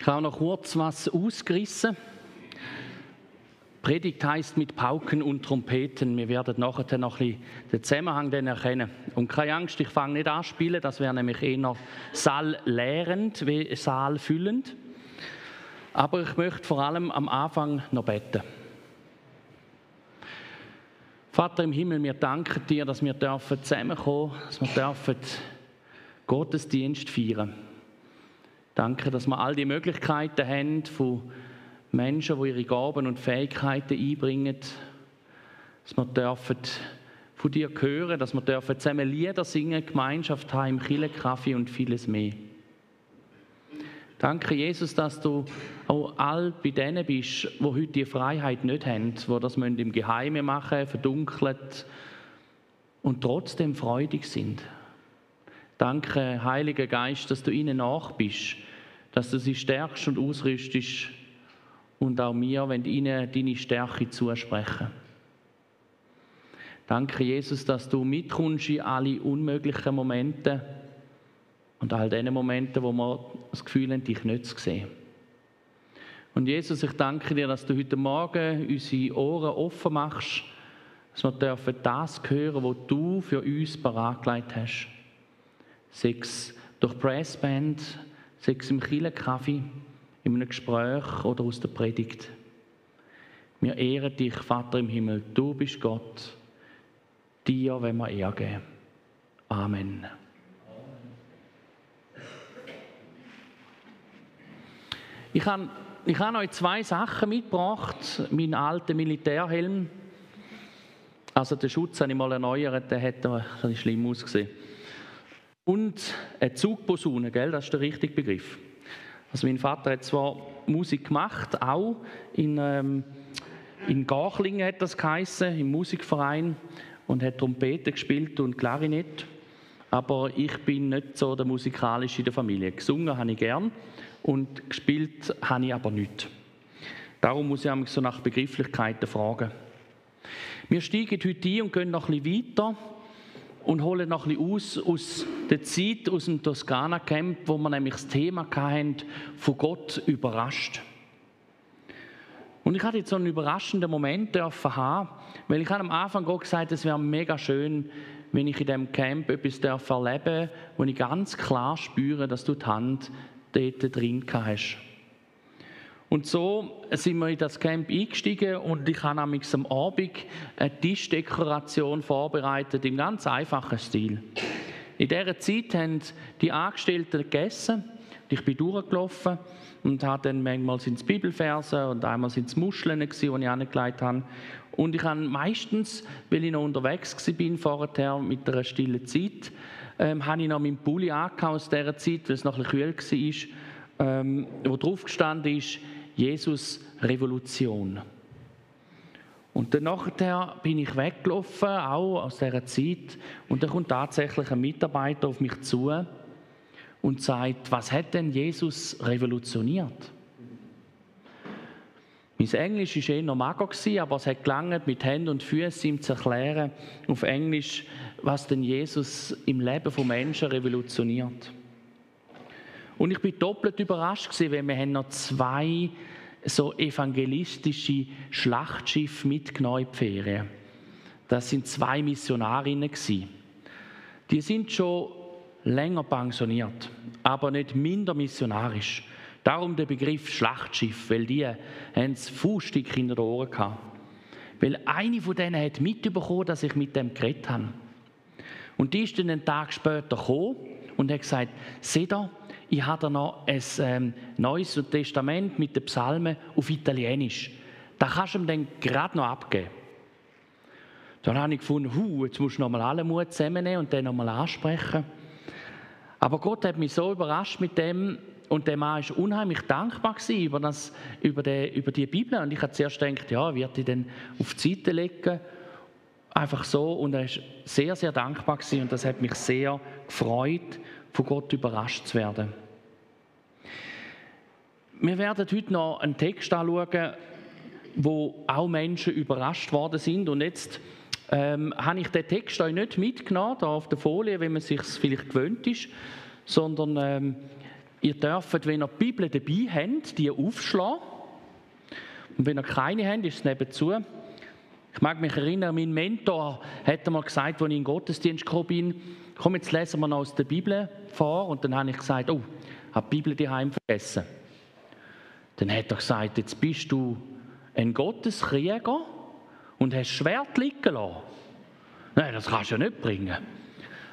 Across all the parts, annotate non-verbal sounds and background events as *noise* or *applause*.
Ich habe noch kurz was ausgerissen. Predigt heißt mit Pauken und Trompeten. Wir werden nachher noch ein bisschen den Zusammenhang dann erkennen. Und keine Angst, ich fange nicht an zu spielen, das wäre nämlich eher saallehrend wie saalfüllend. Aber ich möchte vor allem am Anfang noch beten. Vater im Himmel, wir danken dir, dass wir dürfen zusammenkommen, dass wir dürfen Gottesdienst feiern. Danke, dass wir all die Möglichkeiten haben von Menschen, die ihre Gaben und Fähigkeiten einbringen, dass wir dürfen von dir hören, dass wir dürfen zusammen Lieder singen, Gemeinschaft haben, Kille, Kaffee und vieles mehr. Danke, Jesus, dass du auch all bei denen bist, die heute die Freiheit nicht haben, die das im Geheimen machen, verdunkelt und trotzdem freudig sind. Danke, Heiliger Geist, dass du ihnen nach bist, dass du sie stärkst und ausrüstest und auch mir, wenn ihnen deine Stärke zusprechen. Danke, Jesus, dass du mitkommst in alle unmöglichen Momente und all diesen Momenten, wo wir das Gefühl haben, dich nicht zu sehen. Und Jesus, ich danke dir, dass du heute Morgen unsere Ohren offen machst, dass wir dürfen das hören, was du für uns bereitgelegt hast. Sechs durch Pressband, sechs im Kaffee, in einem Gespräch oder aus der Predigt. Wir ehren dich, Vater im Himmel. Du bist Gott. Dir wenn wir Ehre geben. Amen. Ich habe, ich habe euch zwei Sachen mitgebracht. Meinen alten Militärhelm. Also den Schutz habe ich mal erneuert, der hat ein bisschen schlimm ausgesehen. Und eine Zugposaune, gell? das ist der richtige Begriff. Also mein Vater hat zwar Musik gemacht, auch in, ähm, in Garchlingen hat das geheißen, im Musikverein und hat Trompete gespielt und Klarinett. Aber ich bin nicht so der musikalische in der Familie. Gesungen habe ich gern und gespielt habe ich aber nicht. Darum muss ich so nach Begrifflichkeiten fragen. Wir steigen heute ein und gehen noch ein bisschen weiter und holen noch ein bisschen aus aus der Zeit aus dem Toskana-Camp, wo wir nämlich das Thema hatten, von Gott überrascht. Und ich hatte jetzt so einen überraschenden Moment dürfen haben, weil ich am Anfang Gott gesagt, es wäre mega schön, wenn ich in diesem Camp etwas erleben darf, wo ich ganz klar spüre, dass du die Hand dort drin hast. Und so sind wir in das Camp eingestiegen und ich habe am Abend eine Tischdekoration vorbereitet im ganz einfachen Stil. In dieser Zeit haben die Angestellten gegessen. Ich bin durchgelaufen und habe dann manchmal sind es Bibelverse und einmal sind es Muscheln, die ich angelegt habe. Und ich habe meistens, weil ich noch unterwegs war vorher mit einer stillen Zeit, ähm, habe ich noch meinen Pulli aus dieser Zeit, weil es noch ein bisschen kühl war, ähm, wo drauf gestanden ist, Jesus Revolution. Und dann nachher bin ich weggelaufen, auch aus dieser Zeit, und dann kommt tatsächlich ein Mitarbeiter auf mich zu und sagt, was hat denn Jesus revolutioniert? Mein Englisch war eher mager, aber es hat gelangt, mit Händen und Füßen ihm zu erklären, auf Englisch, was denn Jesus im Leben von Menschen revolutioniert. Und ich bin doppelt überrascht gewesen, weil wir haben noch zwei so evangelistische Schlachtschiffe mitgenommen in die Ferien. Das sind zwei Missionarinnen gewesen. Die sind schon länger pensioniert, aber nicht minder missionarisch. Darum der Begriff Schlachtschiff, weil die haben das Fußstück in den Ohren gehabt. Weil eine von denen hat mitbekommen, dass ich mit dem geredet habe. Und die ist dann einen Tag später gekommen und hat gesagt, seht ihr, ich habe noch ein ähm, neues Testament mit den Psalmen auf Italienisch. Da kannst du ihm dann gerade noch abgeben. Dann habe ich gefunden, hu, jetzt musst du noch mal alle Mut zusammennehmen und den noch mal ansprechen. Aber Gott hat mich so überrascht mit dem und der Mann war unheimlich dankbar über, das, über, die, über die Bibel. Und ich habe zuerst gedacht, ja, wird die denn auf die Seite legen? Einfach so. Und er war sehr, sehr dankbar und das hat mich sehr gefreut von Gott überrascht zu werden. Wir werden heute noch einen Text anschauen, wo auch Menschen überrascht worden sind. Und jetzt ähm, habe ich den Text euch nicht mitgenommen, da auf der Folie, wie man sich vielleicht gewöhnt ist, sondern ähm, Ihr dürft, wenn ihr die Bibel dabei habt, die aufschlagen. Und wenn ihr keine habt, ist es nebenzu. Ich mag mich erinnern, mein Mentor hat einmal gesagt, als ich in den Gottesdienst gekommen bin, komm, jetzt lesen wir noch aus der Bibel vor. Und dann habe ich gesagt, oh, habe die Bibel daheim vergessen. Dann hat er gesagt, jetzt bist du ein Gotteskrieger und hast Schwert liegen lassen. Nein, das kannst du ja nicht bringen.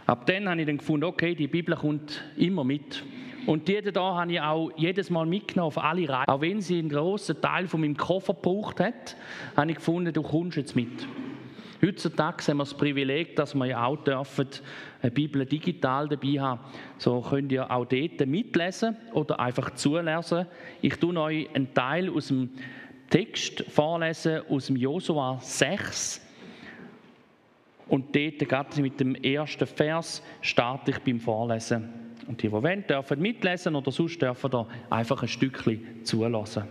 Ab dann habe ich dann gefunden, okay, die Bibel kommt immer mit. Und die da habe ich auch jedes Mal mitgenommen auf alle Reisen. Auch wenn sie einen grossen Teil von meinem Koffer gebraucht hat, habe ich gefunden, du kommst jetzt mit. Heutzutage haben wir das Privileg, dass wir ja auch dürfen, eine Bibel digital dabei haben. So könnt ihr auch dort mitlesen oder einfach zulesen. Ich tue euch einen Teil aus dem Text vorlesen, aus dem Josua 6. Und dort, gerade mit dem ersten Vers, starte ich beim Vorlesen. Und die, die wollen, dürfen mitlesen oder sonst dürfen da einfach ein Stückchen zulassen.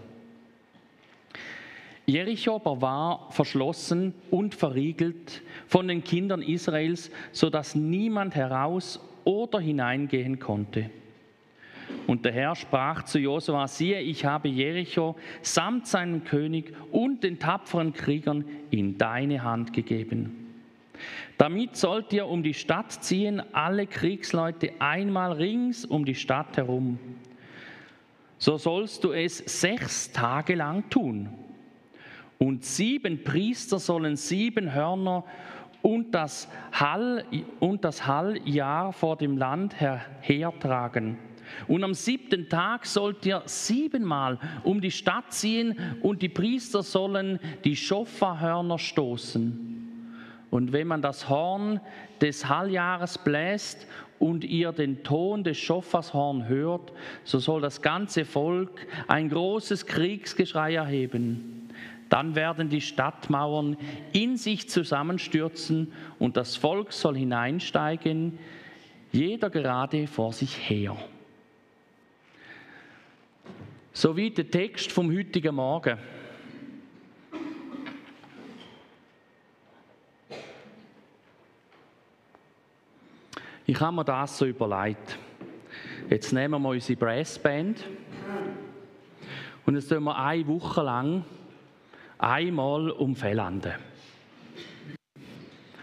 Jericho aber war verschlossen und verriegelt von den Kindern Israels, sodass niemand heraus oder hineingehen konnte. Und der Herr sprach zu Josua: Siehe, ich habe Jericho samt seinem König und den tapferen Kriegern in deine Hand gegeben. Damit sollt ihr um die Stadt ziehen, alle Kriegsleute einmal rings um die Stadt herum. So sollst du es sechs Tage lang tun. Und sieben Priester sollen sieben Hörner und das, Hall, und das Halljahr vor dem Land hertragen. Und am siebten Tag sollt ihr siebenmal um die Stadt ziehen und die Priester sollen die Schofahörner stoßen. Und wenn man das Horn des Halljahres bläst und ihr den Ton des Schoffershorn hört, so soll das ganze Volk ein großes Kriegsgeschrei erheben. Dann werden die Stadtmauern in sich zusammenstürzen und das Volk soll hineinsteigen, jeder gerade vor sich her. So wie der Text vom heutigen Morgen. Ich habe mir das so überlegt. Jetzt nehmen wir unsere Brassband und jetzt tun wir eine Woche lang einmal um Fellanden.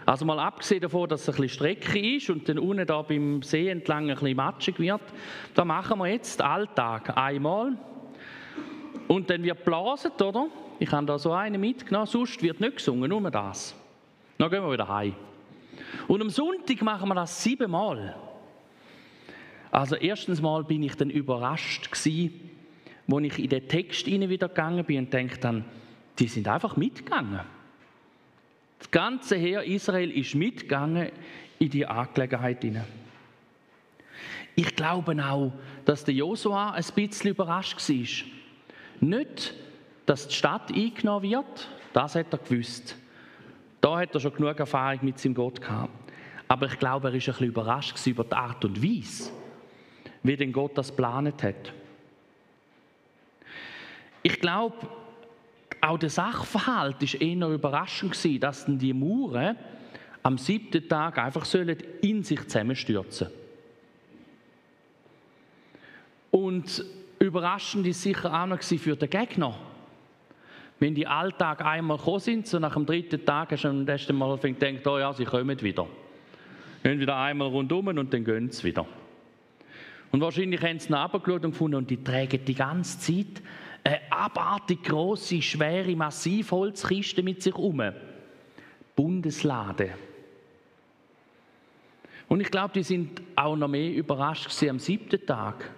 Also mal abgesehen davon, dass es ein bisschen Strecke ist und dann unten da beim See entlang ein bisschen matschig wird, da machen wir jetzt Alltag einmal und dann wird blasen, oder? Ich habe da so einen mitgenommen, sonst wird nicht gesungen, nur das. Dann gehen wir wieder heim. Und am Sonntag machen wir das siebenmal. Also erstens mal bin ich dann überrascht gewesen, wo ich in den Text wieder gegangen bin und denke dann, die sind einfach mitgegangen. Das ganze Heer Israel ist mitgegangen in die Angelegenheit hinein. Ich glaube auch, dass der Josua ein bisschen überrascht war. Nicht, dass die Stadt eingenommen wird, das hat er gewusst. Da hat er schon genug Erfahrung mit seinem Gott gehabt. Aber ich glaube, er war ein bisschen überrascht über die Art und Weise, wie denn Gott das geplant hat. Ich glaube, auch der Sachverhalt war eher überraschend gewesen, dass denn die Mauern am siebten Tag einfach sollen in sich zusammenstürzen. Und überraschend ist sicher auch noch für den Gegner wenn die Alltag einmal gekommen sind, so nach dem dritten Tag hast du am ersten Mal gedacht, oh ja, sie kommen wieder. Gehen wieder einmal rundum und dann gehen sie wieder. Und wahrscheinlich haben sie nachgeschaut und gefunden, und die tragen die ganze Zeit eine abartig große, schwere Massivholzkiste mit sich um. Bundeslade. Und ich glaube, die sind auch noch mehr überrascht am siebten Tag,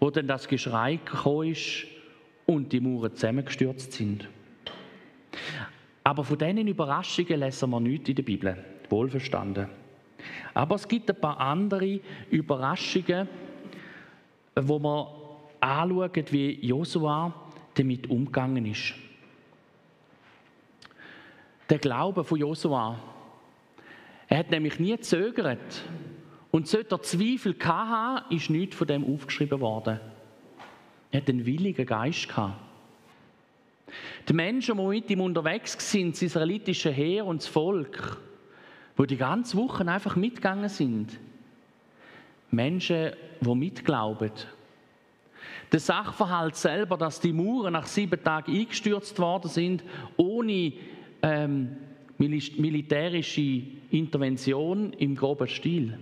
wo dann das Geschrei gekommen ist, und die Mauern zusammengestürzt sind. Aber von diesen Überraschungen lesen wir nichts in der Bibel, wohlverstanden. Aber es gibt ein paar andere Überraschungen, wo man anschauen, wie Josua damit umgegangen ist. Der Glaube von Josua, er hat nämlich nie gezögert. Und sollte er Zweifel haben, ist nichts von dem aufgeschrieben worden. Er hat einen willigen Geist gehabt. Die Menschen, die mit ihm unterwegs sind, das israelitische Heer und das Volk, wo die ganze Woche einfach mitgegangen sind, Menschen, die mitglauben. Der Sachverhalt selber, dass die Mauern nach sieben Tagen eingestürzt worden sind, ohne ähm, militärische Intervention im groben Stil.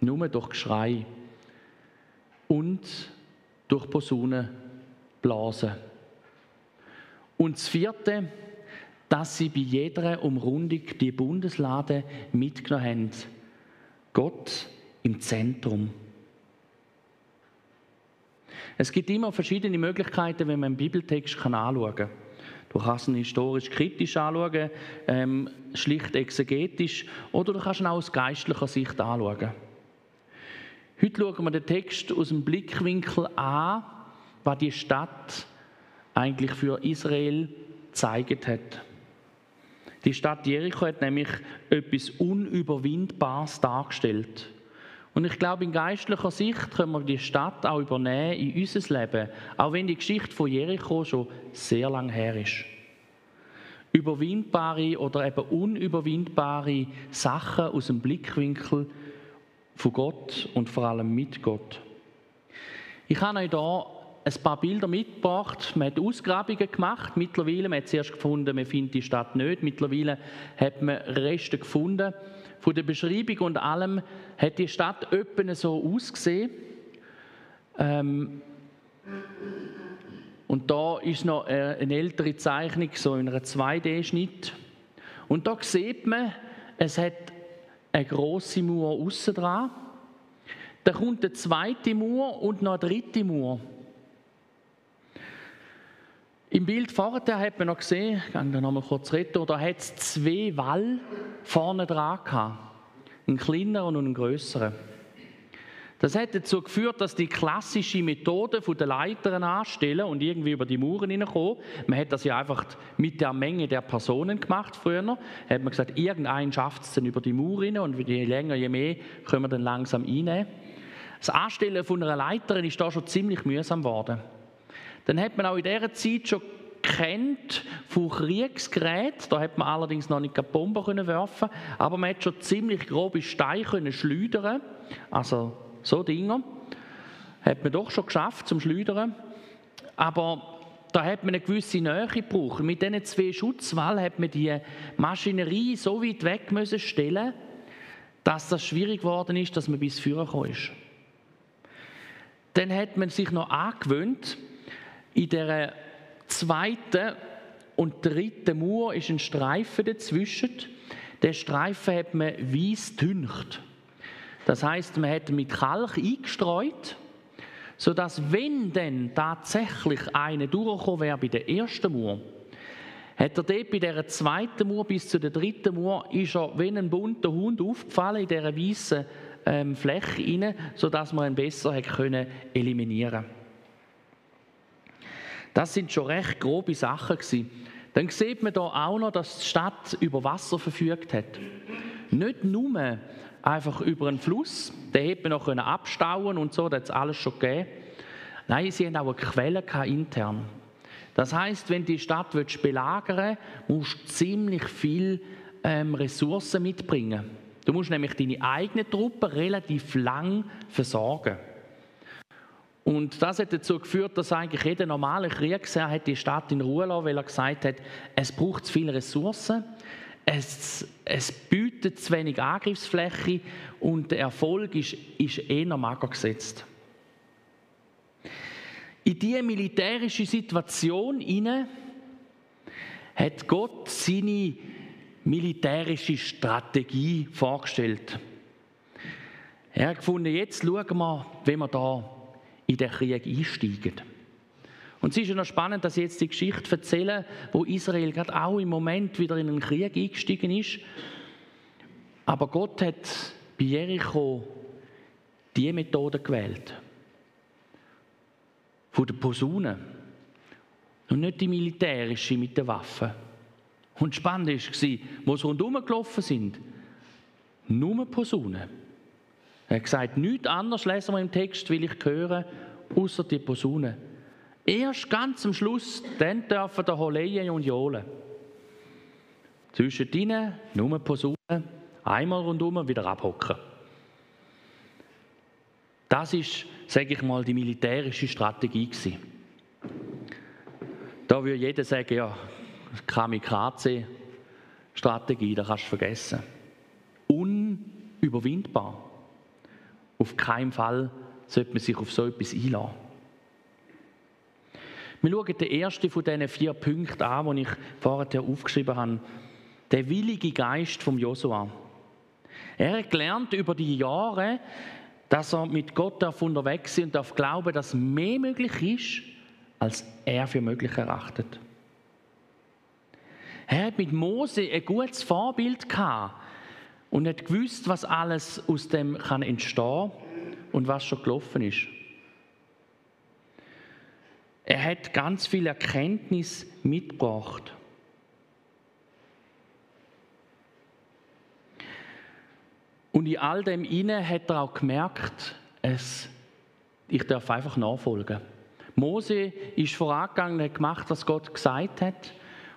Nur durch Geschrei und durch Posaunenblasen. Und das vierte, dass sie bei jeder Umrundung die Bundeslade mitgenommen haben. Gott im Zentrum. Es gibt immer verschiedene Möglichkeiten, wenn man einen Bibeltext anschauen kann. Du kannst ihn historisch kritisch anschauen, ähm, schlicht exegetisch, oder du kannst ihn auch aus geistlicher Sicht anschauen. Heute schauen wir den Text aus dem Blickwinkel an, was die Stadt eigentlich für Israel gezeigt hat. Die Stadt Jericho hat nämlich etwas Unüberwindbares dargestellt. Und ich glaube, in geistlicher Sicht können wir die Stadt auch übernehmen in unser Leben, auch wenn die Geschichte von Jericho schon sehr lang her ist. Überwindbare oder eben unüberwindbare Sachen aus dem Blickwinkel von Gott und vor allem mit Gott. Ich habe euch hier ein paar Bilder mitgebracht. Man hat Ausgrabungen gemacht. Mittlerweile, man hat zuerst gefunden, man findet die Stadt nicht. Mittlerweile hat man Reste gefunden. Von der Beschreibung und allem hat die Stadt öppen so ausgesehen. Ähm, und da ist noch eine ältere Zeichnung, so in einem 2D-Schnitt. Und da sieht man, es hat eine große Mauer außen dran. Da kommt eine zweite Mauer und noch eine dritte Mauer. Im Bild vorher hat man noch gesehen, ich kann da nochmal kurz reden, da hat es zwei Wall vorne dran gehabt. Einen kleineren und einen größeren. Das hat dazu geführt, dass die klassische Methode der Leitern anstellen und irgendwie über die Mauern hineinkommen. Man hat das ja einfach mit der Menge der Personen gemacht früher. Da hat man gesagt, irgendein schafft es dann über die Mauer rein und je länger, je mehr können wir dann langsam reinnehmen. Das Anstellen von einer Leiterin ist da schon ziemlich mühsam geworden dann hat man auch in dieser Zeit schon kennt von Kriegsgeräten. Da hat man allerdings noch nicht Bomben können werfen, aber man hat schon ziemlich grobe Steine können schleudern. Also so Dinger hat man doch schon geschafft zum Schleudern. Aber da hat man eine gewisse Nähe gebraucht. Mit diesen zwei Schutzwallen hat man die Maschinerie so weit weg müssen stellen, dass das schwierig geworden ist, dass man bis Führer ist. Dann hat man sich noch angewöhnt, in der zweiten und dritten Mauer ist ein Streifen dazwischen. Der Streifen hat man weiß tüncht. Das heißt, man hat mit Kalk eingestreut, sodass, wenn dann tatsächlich eine durchgekommen wäre bei der ersten Mauer, hat er dort bei der zweiten Mauer bis zu der dritten Mauer ist er wie ein bunter Hund aufgefallen in dieser weißen ähm, Fläche rein, sodass man ihn besser hat können eliminieren konnte. Das sind schon recht grobe Sachen gewesen. Dann sieht man da auch noch, dass die Stadt über Wasser verfügt hat. Nicht nur einfach über einen Fluss, den hätte man noch abstauen und so, das hat alles schon gegeben. Nein, sie haben auch eine Quelle intern. Das heißt, wenn die Stadt belagern willst, musst du ziemlich viel ähm, Ressourcen mitbringen. Du musst nämlich deine eigenen Truppen relativ lang versorgen. Und das hat dazu geführt, dass eigentlich jeder normale Kriegsherr hat die Stadt in Ruhe lassen, weil er gesagt hat, es braucht zu viele Ressourcen, es, es bietet zu wenig Angriffsfläche und der Erfolg ist, ist eher mager gesetzt. In diese militärische Situation hinein hat Gott seine militärische Strategie vorgestellt. Er hat gefunden, jetzt schauen wir, wie wir da in den Krieg einsteigen. Und es ist ja noch spannend, dass ich jetzt die Geschichte erzähle, wo Israel gerade auch im Moment wieder in einen Krieg eingestiegen ist. Aber Gott hat bei Jericho die Methode gewählt. Von der Posaune. Und nicht die militärische mit den Waffen. Und spannend war, wo sie rundherum gelaufen sind, nur Posaunen. Er hat gesagt, nichts anderes lesen wir im Text, will ich hören, außer die Posaune. Erst ganz am Schluss, dann dürfen da Holeien und Johlen. Zwischen ihnen nur Posaune, einmal rundum wieder abhocken. Das ist, sage ich mal, die militärische Strategie gewesen. Da würde jeder sagen, ja, Kamikaze-Strategie, da kannst du vergessen. Unüberwindbar. Auf keinen Fall sollte man sich auf so etwas einlassen. Wir schauen den ersten von diesen vier Punkten an, die ich vorher aufgeschrieben habe. Der willige Geist vom Josua. Er hat gelernt über die Jahre, dass er mit Gott darf unterwegs ist und darf glauben, dass mehr möglich ist, als er für möglich erachtet. Er hat mit Mose ein gutes Vorbild gehabt und hat gewusst, was alles aus dem kann entstehen und was schon gelaufen ist. Er hat ganz viel Erkenntnis mitgebracht. Und in all dem inne hat er auch gemerkt, es, ich darf einfach nachfolgen. Mose ist vorangegangen, hat gemacht, was Gott gesagt hat.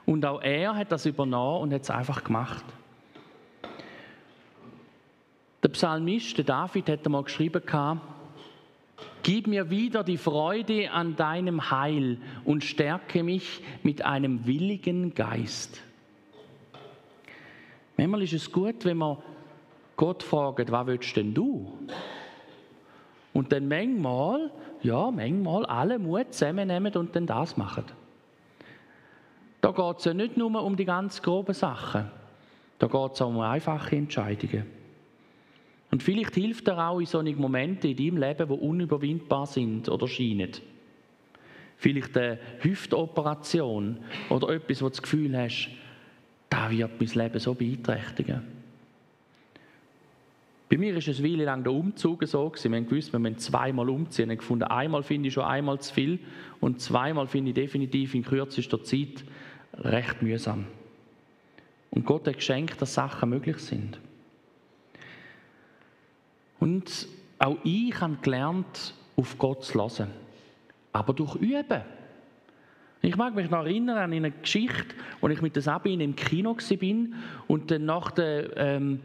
Und auch er hat das übernommen und hat es einfach gemacht. Der Psalmist, der David, hat einmal geschrieben, Gib mir wieder die Freude an deinem Heil und stärke mich mit einem willigen Geist. Manchmal ist es gut, wenn man Gott fragt, was willst denn du? Und dann manchmal, ja, manchmal alle Mut zusammennehmen und dann das machen. Da geht es ja nicht nur um die ganz groben Sachen. Da geht es auch um einfache Entscheidungen. Und vielleicht hilft er auch in solchen Momenten in deinem Leben, die unüberwindbar sind oder scheinen. Vielleicht eine Hüftoperation oder etwas, wo du das Gefühl hast, da wird mein Leben so beeinträchtigen. Bei mir ist es eine Weile lang der Umzug so gewesen. Wir haben gewusst, wir müssen zweimal umziehen. Haben gefunden, einmal finde ich schon einmal zu viel und zweimal finde ich definitiv in kürzester Zeit recht mühsam. Und Gott hat geschenkt, dass Sachen möglich sind. Und auch ich habe gelernt, auf Gott zu hören. Aber durch Üben. Ich mag mich noch erinnern an eine Geschichte, wo ich mit der Sabine im Kino war und dann nach, der, ähm,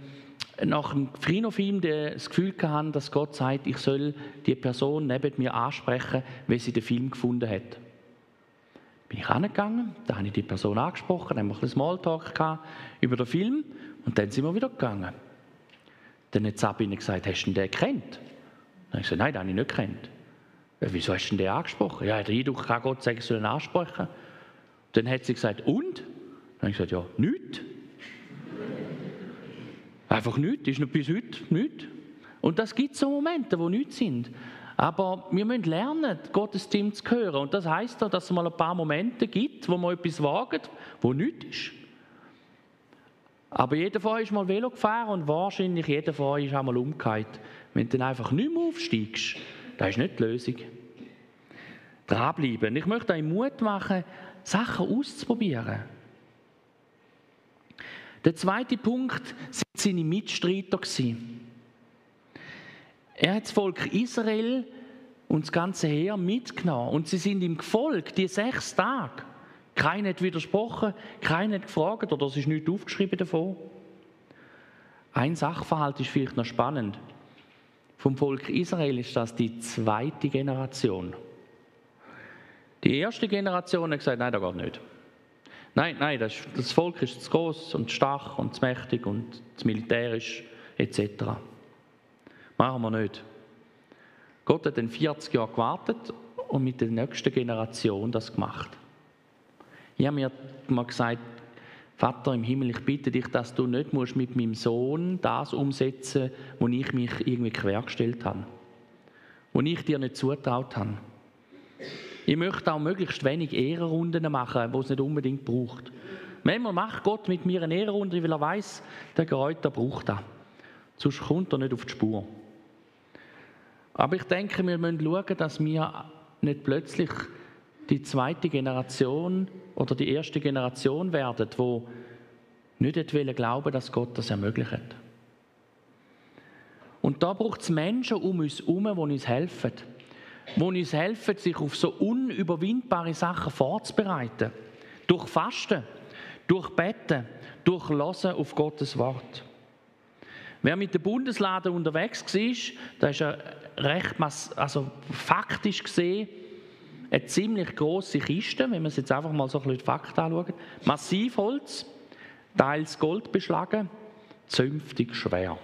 nach dem Kinofilm das Gefühl hatte, dass Gott sagt, ich soll die Person neben mir ansprechen, wie sie den Film gefunden hat. Bin ich angegangen, da habe ich die Person angesprochen, dann haben wir ein Smalltalk über den Film und dann sind wir wieder gegangen. Dann hat Sabine gesagt, hast du den gekannt? Dann habe ich gesagt, nein, den habe ich nicht gekannt. Wieso hast du den angesprochen? Ja, der Eindruck kann Gott sagen, ich soll ihn ansprechen. Dann hat sie gesagt, und? Dann habe ich gesagt, ja, nichts. *laughs* Einfach nichts, ist noch bis heute nichts. Und das gibt so Momente, wo nichts sind. Aber wir müssen lernen, Gottes Stimme zu hören. Und das heißt dass es mal ein paar Momente gibt, wo man etwas wagt, wo nichts ist. Aber jeder von euch ist mal Velo gefahren und wahrscheinlich jeder von euch ist auch mal umgekehrt. Wenn du dann einfach nicht mehr aufsteigst, das ist nicht die Lösung. Dranbleiben. Ich möchte euch Mut machen, Sachen auszuprobieren. Der zweite Punkt sind seine Mitstreiter. Er hat das Volk Israel und das ganze Heer mitgenommen und sie sind ihm gefolgt, die sechs Tage. Keiner hat widersprochen, keiner hat gefragt oder es ist nichts aufgeschrieben davon. Ein Sachverhalt ist vielleicht noch spannend. Vom Volk Israel ist das die zweite Generation. Die erste Generation hat gesagt, nein, das geht nicht. Nein, nein, das, das Volk ist zu groß und zu stark und zu mächtig und zu militärisch etc. Machen wir nicht. Gott hat dann 40 Jahre gewartet und mit der nächsten Generation das gemacht. Ich habe mir mal gesagt, Vater im Himmel, ich bitte dich, dass du nicht musst mit meinem Sohn das umsetzen wo ich mich irgendwie quergestellt habe. Wo ich dir nicht zutraut habe. Ich möchte auch möglichst wenig Ehrenrunden machen, wo es nicht unbedingt braucht. Manchmal macht Gott mit mir eine Ehrenrunde, weil er weiß, der Kräuter braucht das. Sonst kommt er nicht auf die Spur. Aber ich denke, wir müssen schauen, dass wir nicht plötzlich die zweite Generation oder die erste Generation werden, wo nicht wollen glauben, dass Gott das ermöglicht. Und da braucht es Menschen um uns herum, die uns helfen. Die uns helfen, sich auf so unüberwindbare Sachen vorzubereiten. Durch Fasten, durch Betten, durch Hören auf Gottes Wort. Wer mit dem Bundesladen unterwegs war, da ist er recht, also faktisch gesehen, eine ziemlich große Kiste, wenn man es jetzt einfach mal so ein bisschen Fakten anschaut. Massivholz, teils Gold beschlagen, zünftig schwer.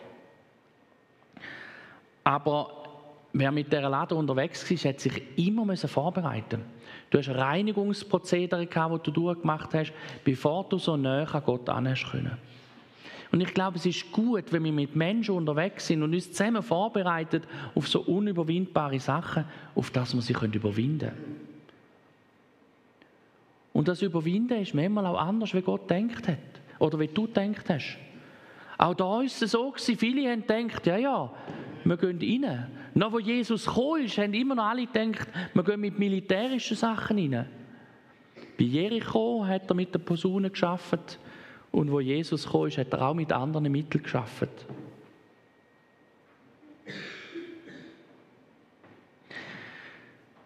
Aber wer mit dieser Lade unterwegs war, hat sich immer vorbereiten Du hast Reinigungsprozedere gehabt, die du durchgemacht hast, bevor du so näher an Gott an können. Und ich glaube, es ist gut, wenn wir mit Menschen unterwegs sind und uns zusammen vorbereiten auf so unüberwindbare Sachen, auf das wir sie überwinden können. Und das Überwinden ist manchmal auch anders, wie Gott denkt hat. Oder wie du denkt hast. Auch da ist es so gewesen, viele haben gedacht, ja, ja, wir gehen rein. Noch wo Jesus gekommen ist, haben immer noch alle gedacht, wir gehen mit militärischen Sachen rein. Bei Jericho hat er mit der Posaune geschafft und wo Jesus gekommen ist, hat er auch mit anderen Mitteln geschafft.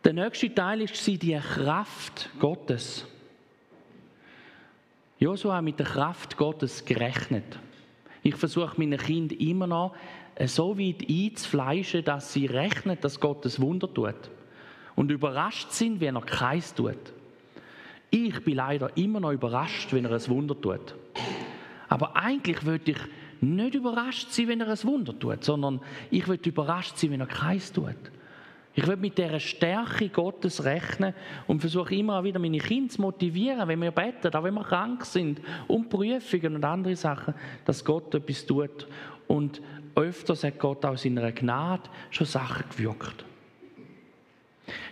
Der nächste Teil war die Kraft Gottes. Josua hat mit der Kraft Gottes gerechnet. Ich versuche meinen Kindern immer noch so weit einzufleischen, dass sie rechnen, dass Gott das Wunder tut. Und überrascht sind, wenn er keins tut. Ich bin leider immer noch überrascht, wenn er ein Wunder tut. Aber eigentlich würde ich nicht überrascht sein, wenn er ein Wunder tut, sondern ich würde überrascht sein, wenn er keins tut. Ich will mit dieser Stärke Gottes rechnen und versuche immer wieder meine Kinder zu motivieren, wenn wir beten, auch wenn wir krank sind, um Prüfungen und andere Sachen, dass Gott etwas tut. Und öfters hat Gott aus seiner Gnade schon Sachen gewirkt.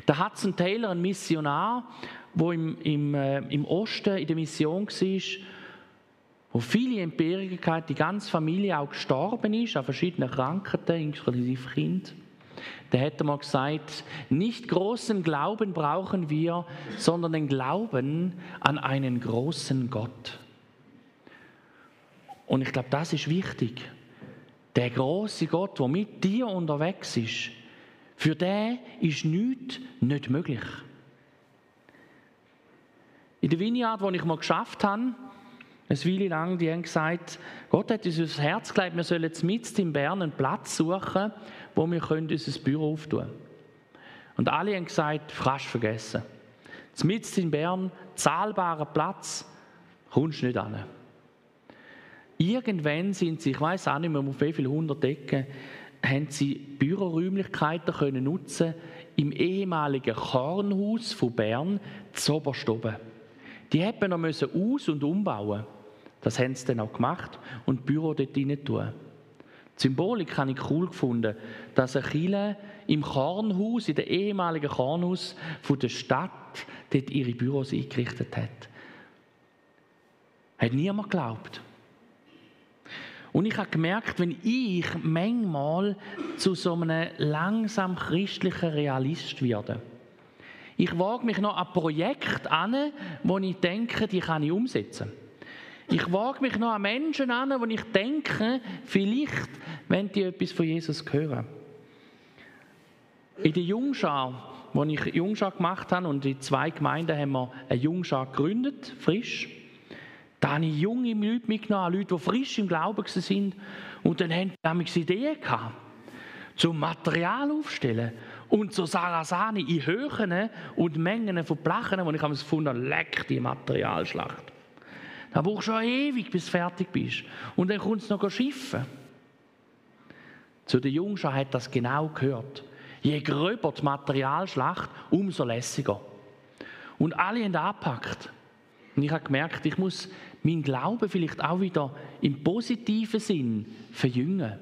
Da Hudson Taylor, ein Missionar, der im, im, äh, im Osten in der Mission war, wo viele Empirien hatten, die ganze Familie auch gestorben ist, an verschiedenen Krankheiten, inklusive Kind. Der hätte mal gesagt, nicht großen Glauben brauchen wir, sondern den Glauben an einen großen Gott. Und ich glaube, das ist wichtig. Der große Gott, der mit dir unterwegs ist, für den ist nichts nicht möglich. In der Vineyard, wo ich mal geschafft habe, eine Weile lang, die haben gesagt, Gott hat uns aufs Herz gelegt, wir sollen jetzt mit in Bern einen Platz suchen, wo wir können unser Büro auftun können. Und alle haben gesagt, kannst vergessen. Mitten in Bern, zahlbarer Platz, kommst du nicht an. Irgendwann sind sie, ich weiß auch nicht mehr, auf wie viele hundert Ecken, haben sie Büroräumlichkeiten können nutzen im ehemaligen Kornhaus von Bern, Zoberstoben. Die hätten noch müssen aus- und umbauen. Das haben sie dann auch gemacht und Büro dort rein tun. Die Symbolik habe ich cool gefunden, dass eine Kille im Kornhaus, in der ehemaligen Kornhaus von der Stadt, dort ihre Büros eingerichtet hat. Hat niemand geglaubt. Und ich habe gemerkt, wenn ich manchmal zu so einem langsam christlichen Realist werde, ich wage mich noch an Projekte an, wo ich denke, die kann ich umsetzen. Ich wage mich noch an Menschen an, wo ich denke, vielleicht, wenn die etwas von Jesus hören. In der Jungschar, wo ich Jungschar gemacht habe, und in zwei Gemeinden haben wir eine Jungschar gegründet, frisch. Da habe ich junge Leute mitgenommen, Leute, die frisch im Glauben sind. Und dann haben sie Ideen gehabt, zum Material aufstellen und so Sarasani in Höhen und Mengen von Plachen, wo ich habe gefunden leck die Materialschlacht. Da brauchst du schon ewig, bis du fertig bist. Und dann kommt es noch schiffen. Zu den Jungschau hat das genau gehört. Je gröber die Materialschlacht, umso lässiger. Und alle haben angepackt. Und ich habe gemerkt, ich muss meinen Glauben vielleicht auch wieder im positiven Sinn verjüngen.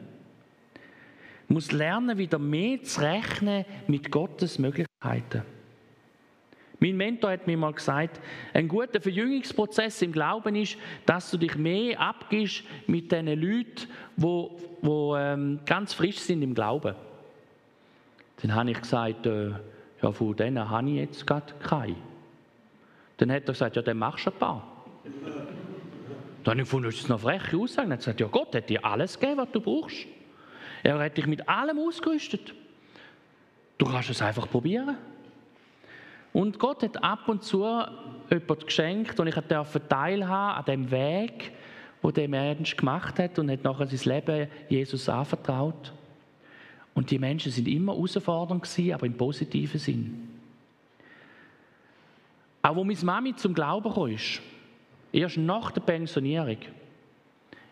Muss lernen, wieder mehr zu rechnen mit Gottes Möglichkeiten. Mein Mentor hat mir mal gesagt, ein guter Verjüngungsprozess im Glauben ist, dass du dich mehr abgibst mit den Leuten, die, die ähm, ganz frisch sind im Glauben. Dann habe ich gesagt, äh, ja, von denen habe ich jetzt gerade keine. Dann hat er gesagt, ja, dann machst du ein paar. Dann habe ich gefunden, das ist noch freche Aussage. Dann hat er gesagt, ja, Gott hat dir alles gegeben, was du brauchst. Er hat dich mit allem ausgerüstet. Du kannst es einfach probieren. Und Gott hat ab und zu jemand geschenkt und ich durfte teilhaben an dem Weg, wo der Mensch gemacht hat und hat nachher sein Leben Jesus anvertraut. Und die Menschen sind immer herausfordernd aber im positiven Sinn. Auch wo meine Mami zum Glauben kam, erst nach der Pensionierung,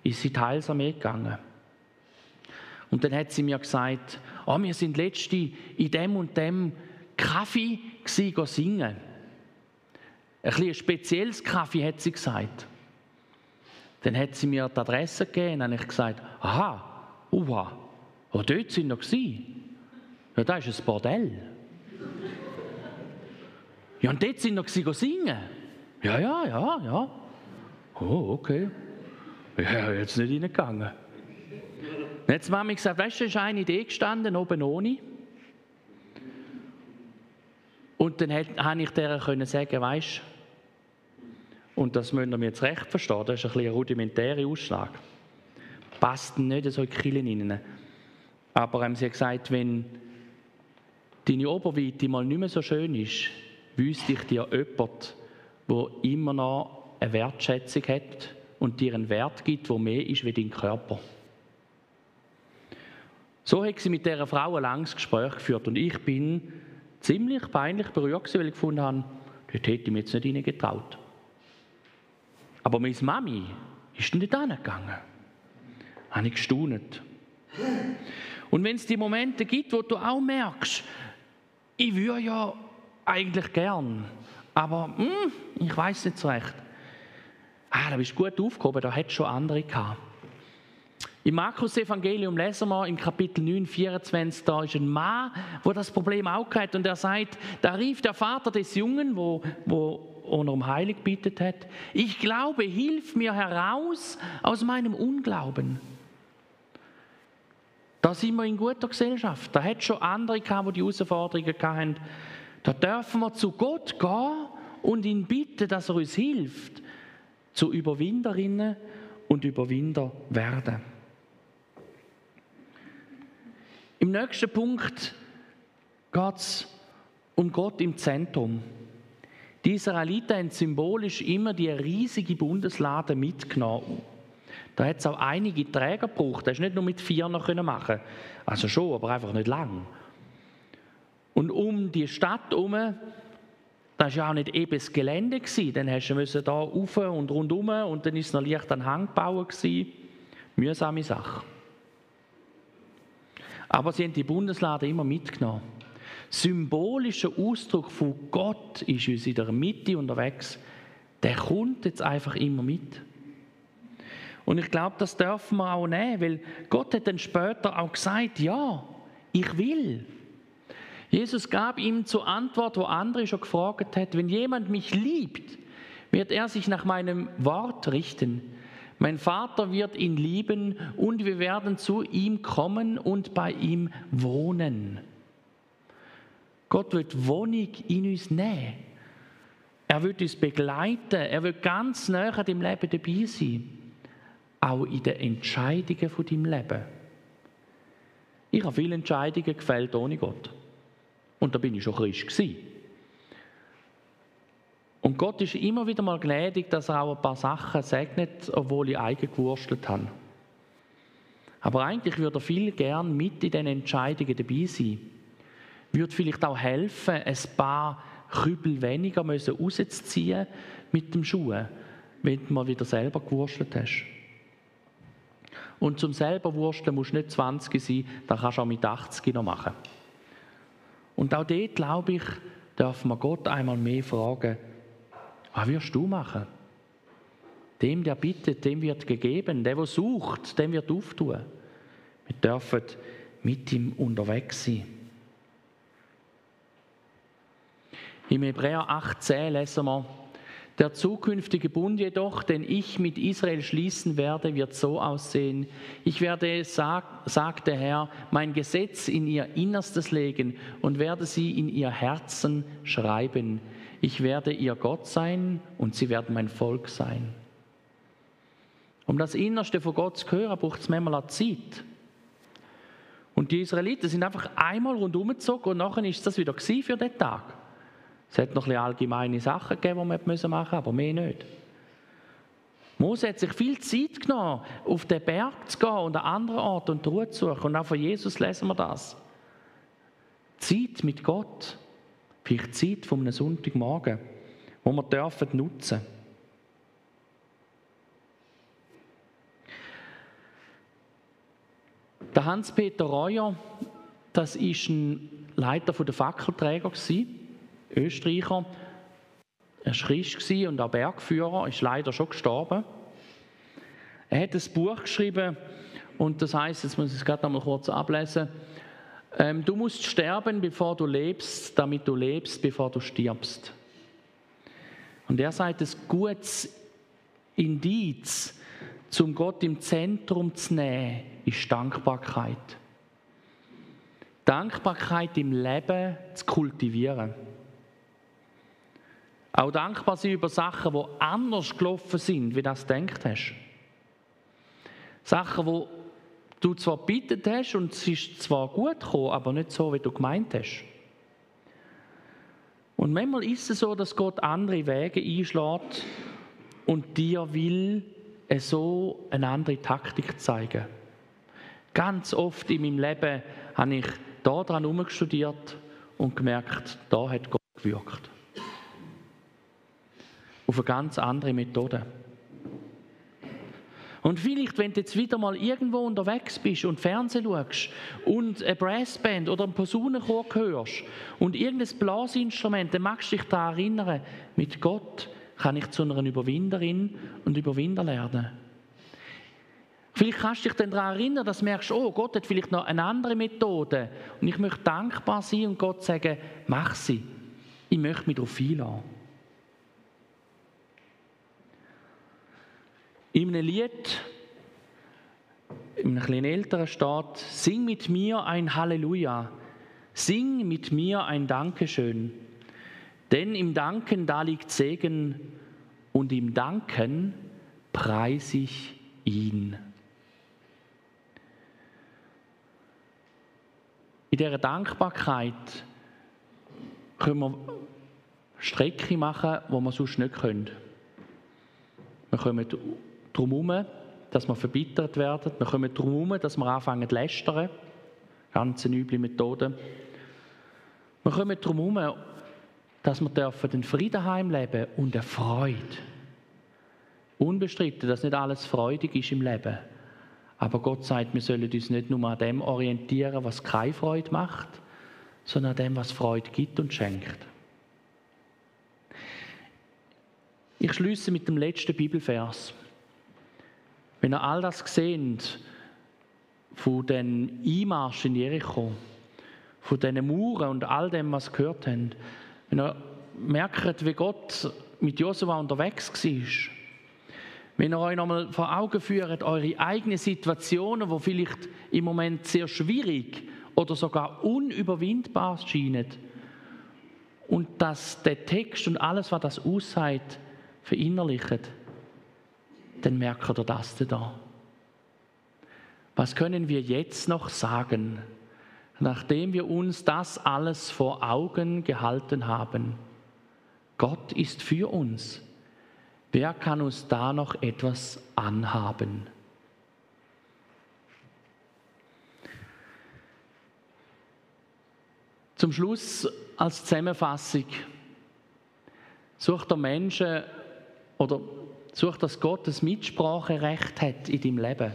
ist sie Teilsarmee gegangen. Und dann hat sie mir gesagt, oh, wir sind letzte in dem und dem Kaffee gsi singen. Ein bisschen spezielles Kaffee, hat sie gesagt. Dann hat sie mir die Adresse gegeben und ich gesagt, aha, uha, oh, dort sind wir gewesen. Ja, da ist ein Bordell. Ja, und dort sind wir gewesen, singen. Ja, ja, ja, ja. Oh, okay. Ja, jetzt nicht reingegangen. Dann hat die Mami gesagt, weißt du, ist eine Idee gestanden, oben ohne. Und dann konnte ich der sagen, weißt du, und das müssen wir jetzt recht verstehen, das ist ein, bisschen ein rudimentärer Ausschlag. Passt nicht so in die Kirche rein. Aber ähm, sie hat gesagt, wenn deine Oberweite mal nicht mehr so schön ist, wüsste ich dir jemand, der immer noch eine Wertschätzung hat und dir einen Wert gibt, der mehr ist wie dein Körper. So hat sie mit dieser Frau ein langes Gespräch geführt und ich bin ziemlich peinlich berührt, weil ich gefunden habe, dort hätte ich mir jetzt nicht hineingetraut. Aber meine Mami ist nicht angegangen. Habe ich gestaunt. Und wenn es die Momente gibt, wo du auch merkst, ich würde ja eigentlich gern, aber hm, ich weiß nicht so recht. Ah, da bist du gut aufgehoben, da hat schon andere gehabt. Im Markus-Evangelium lesen wir im Kapitel 9, 24, da ist ein Mann, wo das Problem auch hat und er sagt, da rief der Vater des Jungen, wo, wo oder um Heilig bittet hat. Ich glaube, hilf mir heraus aus meinem Unglauben. Da sind wir in guter Gesellschaft. Da hat schon andere gehabt, die die Herausforderungen hatten. Da dürfen wir zu Gott gehen und ihn bitten, dass er uns hilft, zu Überwinderinnen und Überwinder werden. Im nächsten Punkt geht es um Gott im Zentrum. Die Israeliten haben symbolisch immer die riesige Bundeslade mitgenommen. Da hat es auch einige Träger gebraucht. Das ist nicht nur mit vier noch machen Also schon, aber einfach nicht lang. Und um die Stadt herum, das war ja auch nicht eben das Gelände. Dann hast du da rauf und rundum und dann ist es noch leicht ein Hang gebaut. Gewesen. Mühsame Sache. Aber sie haben die Bundeslade immer mitgenommen symbolischer Ausdruck von Gott ist uns in der Mitte unterwegs, der kommt jetzt einfach immer mit. Und ich glaube, das dürfen wir auch nehmen, weil Gott hat dann später auch gesagt, ja, ich will. Jesus gab ihm zur Antwort, wo andere schon gefragt hat, wenn jemand mich liebt, wird er sich nach meinem Wort richten. Mein Vater wird ihn lieben und wir werden zu ihm kommen und bei ihm wohnen. Gott wird Wohnung in uns nehmen. Er wird uns begleiten. Er wird ganz nah an Leben dabei sein. Auch in den Entscheidungen von deinem Leben. Ich habe viele Entscheidungen gefällt ohne Gott. Und da bin ich schon Christ gewesen. Und Gott ist immer wieder mal gnädig, dass er auch ein paar Sachen segnet, obwohl ich eigen gewurstelt habe. Aber eigentlich würde er viel gern mit in den Entscheidungen dabei sein würde vielleicht auch helfen, ein paar Kübel weniger rauszuziehen mit dem Schuh, wenn du mal wieder selber gewurstelt hast. Und zum selber wursteln musst du nicht 20 sein, das kannst du auch mit 80 noch machen. Und auch dort, glaube ich, darf man Gott einmal mehr fragen, was wirst du machen? Dem, der bittet, dem wird gegeben. Der, der sucht, dem wird auftun. Wir dürfen mit ihm unterwegs sein. Im Hebräer 8,10 lesen wir, der zukünftige Bund jedoch, den ich mit Israel schließen werde, wird so aussehen. Ich werde, sag, sagt der Herr, mein Gesetz in ihr Innerstes legen und werde sie in ihr Herzen schreiben. Ich werde ihr Gott sein und sie werden mein Volk sein. Um das Innerste von Gott zu hören, braucht es manchmal Zeit. Und die Israeliten sind einfach einmal rundum gezogen und nachher ist das wieder für den Tag. Es hat noch ein allgemeine Sachen gegeben, die man machen musste, aber mehr nicht. Mose hat sich viel Zeit genommen, auf den Berg zu gehen und an anderen Orten und Ruhe zu suchen. Und auch von Jesus lesen wir das. Zeit mit Gott, vielleicht Zeit von einem Sonntagmorgen, wo wir dürfen nutzen Der Hans-Peter Reuer, das ist ein Leiter der Fackelträger, Österreicher. Er war Christ und auch Bergführer, ist leider schon gestorben. Er hat ein Buch geschrieben und das heißt, jetzt muss ich es gerade noch mal kurz ablesen. Ähm, du musst sterben, bevor du lebst, damit du lebst, bevor du stirbst. Und er sagt, es gutes Indiz, zum Gott im Zentrum zu nehmen, ist Dankbarkeit. Dankbarkeit im Leben zu kultivieren. Auch dankbar sein über Sachen, die anders gelaufen sind, wie du das gedacht hast. Sachen, wo du zwar gebeten hast und es ist zwar gut gekommen, aber nicht so, wie du gemeint hast. Und manchmal ist es so, dass Gott andere Wege einschlägt und dir will so eine andere Taktik zeigen. Ganz oft in meinem Leben habe ich daran herumgestudiert und gemerkt, da hat Gott gewirkt. Auf eine ganz andere Methode. Und vielleicht, wenn du jetzt wieder mal irgendwo unterwegs bist und Fernsehen schaust und eine Brassband oder einen Posaunenchor hörst und irgendein Blasinstrument, dann magst du dich daran erinnern, mit Gott kann ich zu einer Überwinderin und Überwinder lernen. Vielleicht kannst du dich dann daran erinnern, dass du merkst, oh, Gott hat vielleicht noch eine andere Methode. Und ich möchte dankbar sein und Gott sagen, mach sie. Ich möchte mich darauf einlassen. In einem Lied, in einem etwas älteren steht, sing mit mir ein Halleluja, sing mit mir ein Dankeschön. Denn im Danken da liegt Segen und im Danken preise ich ihn. In dieser Dankbarkeit können wir Strecke machen, wo wir sonst nicht können. Wir kommen darum herum, dass wir verbittert werden. Wir kommen darum herum, dass wir anfangen zu lästern. Ganz üble Methode. Wir kommen darum herum, dass wir den Frieden heimleben und eine Freude. Unbestritten, dass nicht alles freudig ist im Leben. Aber Gott sagt, wir sollen uns nicht nur an dem orientieren, was keine Freude macht, sondern an dem, was Freude gibt und schenkt. Ich schließe mit dem letzten Bibelvers. Wenn ihr all das seht, von den Einmarsch in Jericho, von diesen Mauern und all dem, was gehört haben, wenn ihr merkt, wie Gott mit Josua unterwegs war, wenn ihr euch nochmal vor Augen führt, eure eigenen Situationen, wo vielleicht im Moment sehr schwierig oder sogar unüberwindbar scheinen, und dass der Text und alles, was das aussagt, verinnerlicht, dann merkt ihr das da. Was können wir jetzt noch sagen, nachdem wir uns das alles vor Augen gehalten haben? Gott ist für uns. Wer kann uns da noch etwas anhaben? Zum Schluss als Zusammenfassung sucht der Menschen oder sucht, dass Gott das Mitspracherecht hat in deinem Leben.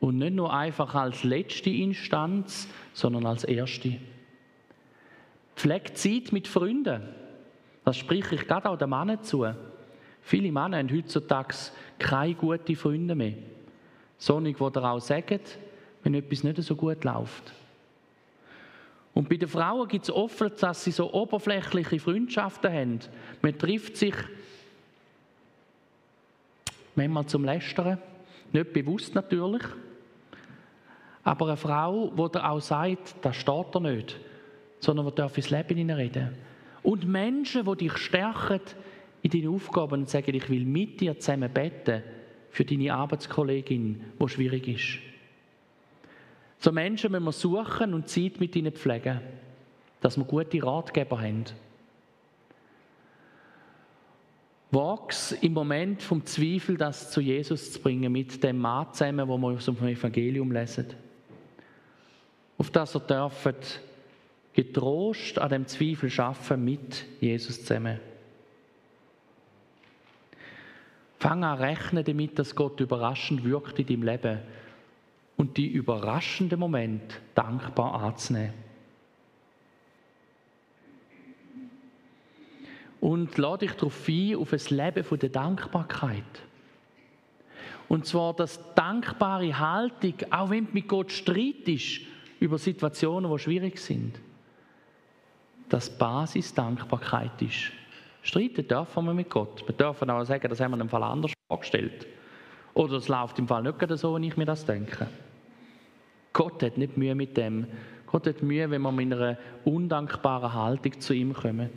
Und nicht nur einfach als letzte Instanz, sondern als erste. Pflegt Zeit mit Freunden. Das spreche ich gerade auch den Männern zu. Viele Männer haben heutzutage keine guten Freunde mehr. Solche, die dir auch sagen, wenn etwas nicht so gut läuft. Und bei den Frauen gibt es oft, dass sie so oberflächliche Freundschaften haben. Man trifft sich manchmal zum Lästern, nicht bewusst natürlich. Aber eine Frau, die auch sagt, das steht er nicht, sondern die darf ins Leben hineinreden. Und Menschen, die dich stärken, in deinen Aufgaben und sagen, ich will mit dir zusammen beten für deine Arbeitskollegin, die schwierig ist. So Menschen müssen wir suchen und Zeit mit ihnen pflegen, dass wir gute Ratgeber haben. Wachs im Moment vom Zweifel, das zu Jesus zu bringen, mit dem Mann zusammen, wo wir aus dem Evangelium lesen. Auf das er dürfen getrost an dem Zweifel schaffen mit Jesus zusammen. Fang an rechnen damit, dass Gott überraschend wirkt in deinem Leben und die überraschenden Momente dankbar anzunehmen. Und lade dich darauf ein, auf ein Leben der Dankbarkeit. Und zwar das dankbare Haltung, auch wenn du mit Gott streitest über Situationen, die schwierig sind, dass Basis Dankbarkeit ist. Streiten dürfen wir mit Gott. Wir dürfen auch sagen, das haben wir im Fall anders vorgestellt. Oder es läuft im Fall nicht so, wie ich mir das denke. Gott hat nicht Mühe mit dem. Gott hat Mühe, wenn wir mit einer undankbaren Haltung zu ihm kommen.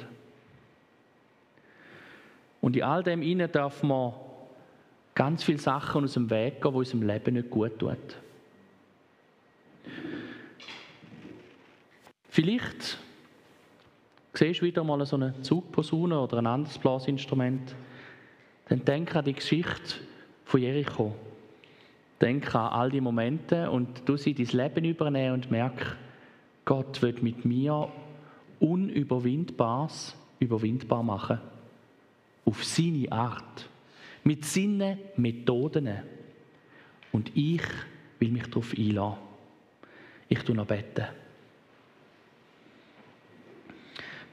Und in all dem innen darf man ganz viele Sachen aus dem Weg gehen, die unserem Leben nicht gut tun. Vielleicht siehst du wieder mal so eine Zugposaune oder ein anderes Blasinstrument. Dann denk an die Geschichte von Jericho. Denk an all die Momente und du sie dein Leben übernehmen und merk, Gott wird mit mir Unüberwindbares überwindbar machen auf seine Art, mit seinen Methoden. Und ich will mich darauf einladen. Ich tue noch beten.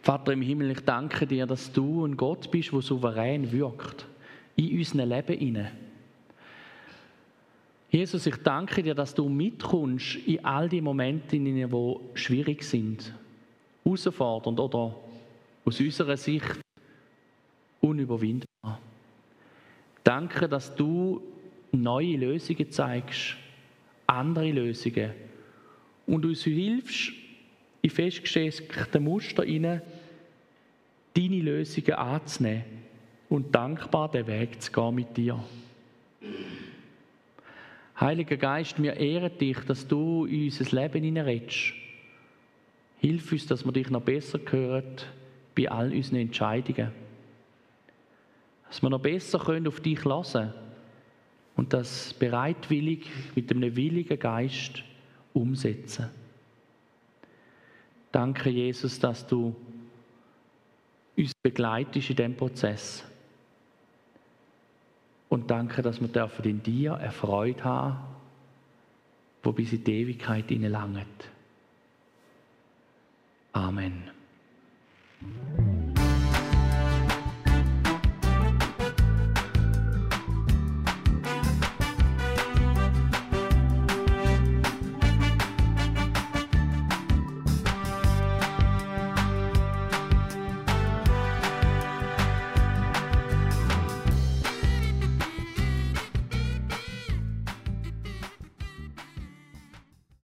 Vater im Himmel, ich danke dir, dass du ein Gott bist, der souverän wirkt. In unserem Leben inne. Jesus, ich danke dir, dass du mitkommst in all die Momente, die schwierig sind, herausfordernd oder aus unserer Sicht unüberwindbar. Danke, dass du neue Lösungen zeigst, andere Lösungen und uns hilfst, in festgestellte Muster hinein, deine Lösungen anzunehmen und dankbar den Weg zu gehen mit dir. Heiliger Geist, wir ehren dich, dass du in unser Leben hineinredest. Hilf uns, dass wir dich noch besser hören bei all unseren Entscheidungen dass wir noch besser können auf dich lassen und das bereitwillig mit einem willigen Geist umsetzen. Danke, Jesus, dass du uns begleitest in diesem Prozess. Und danke, dass wir in dir eine Freude haben, die bis in die Ewigkeit langt. Amen.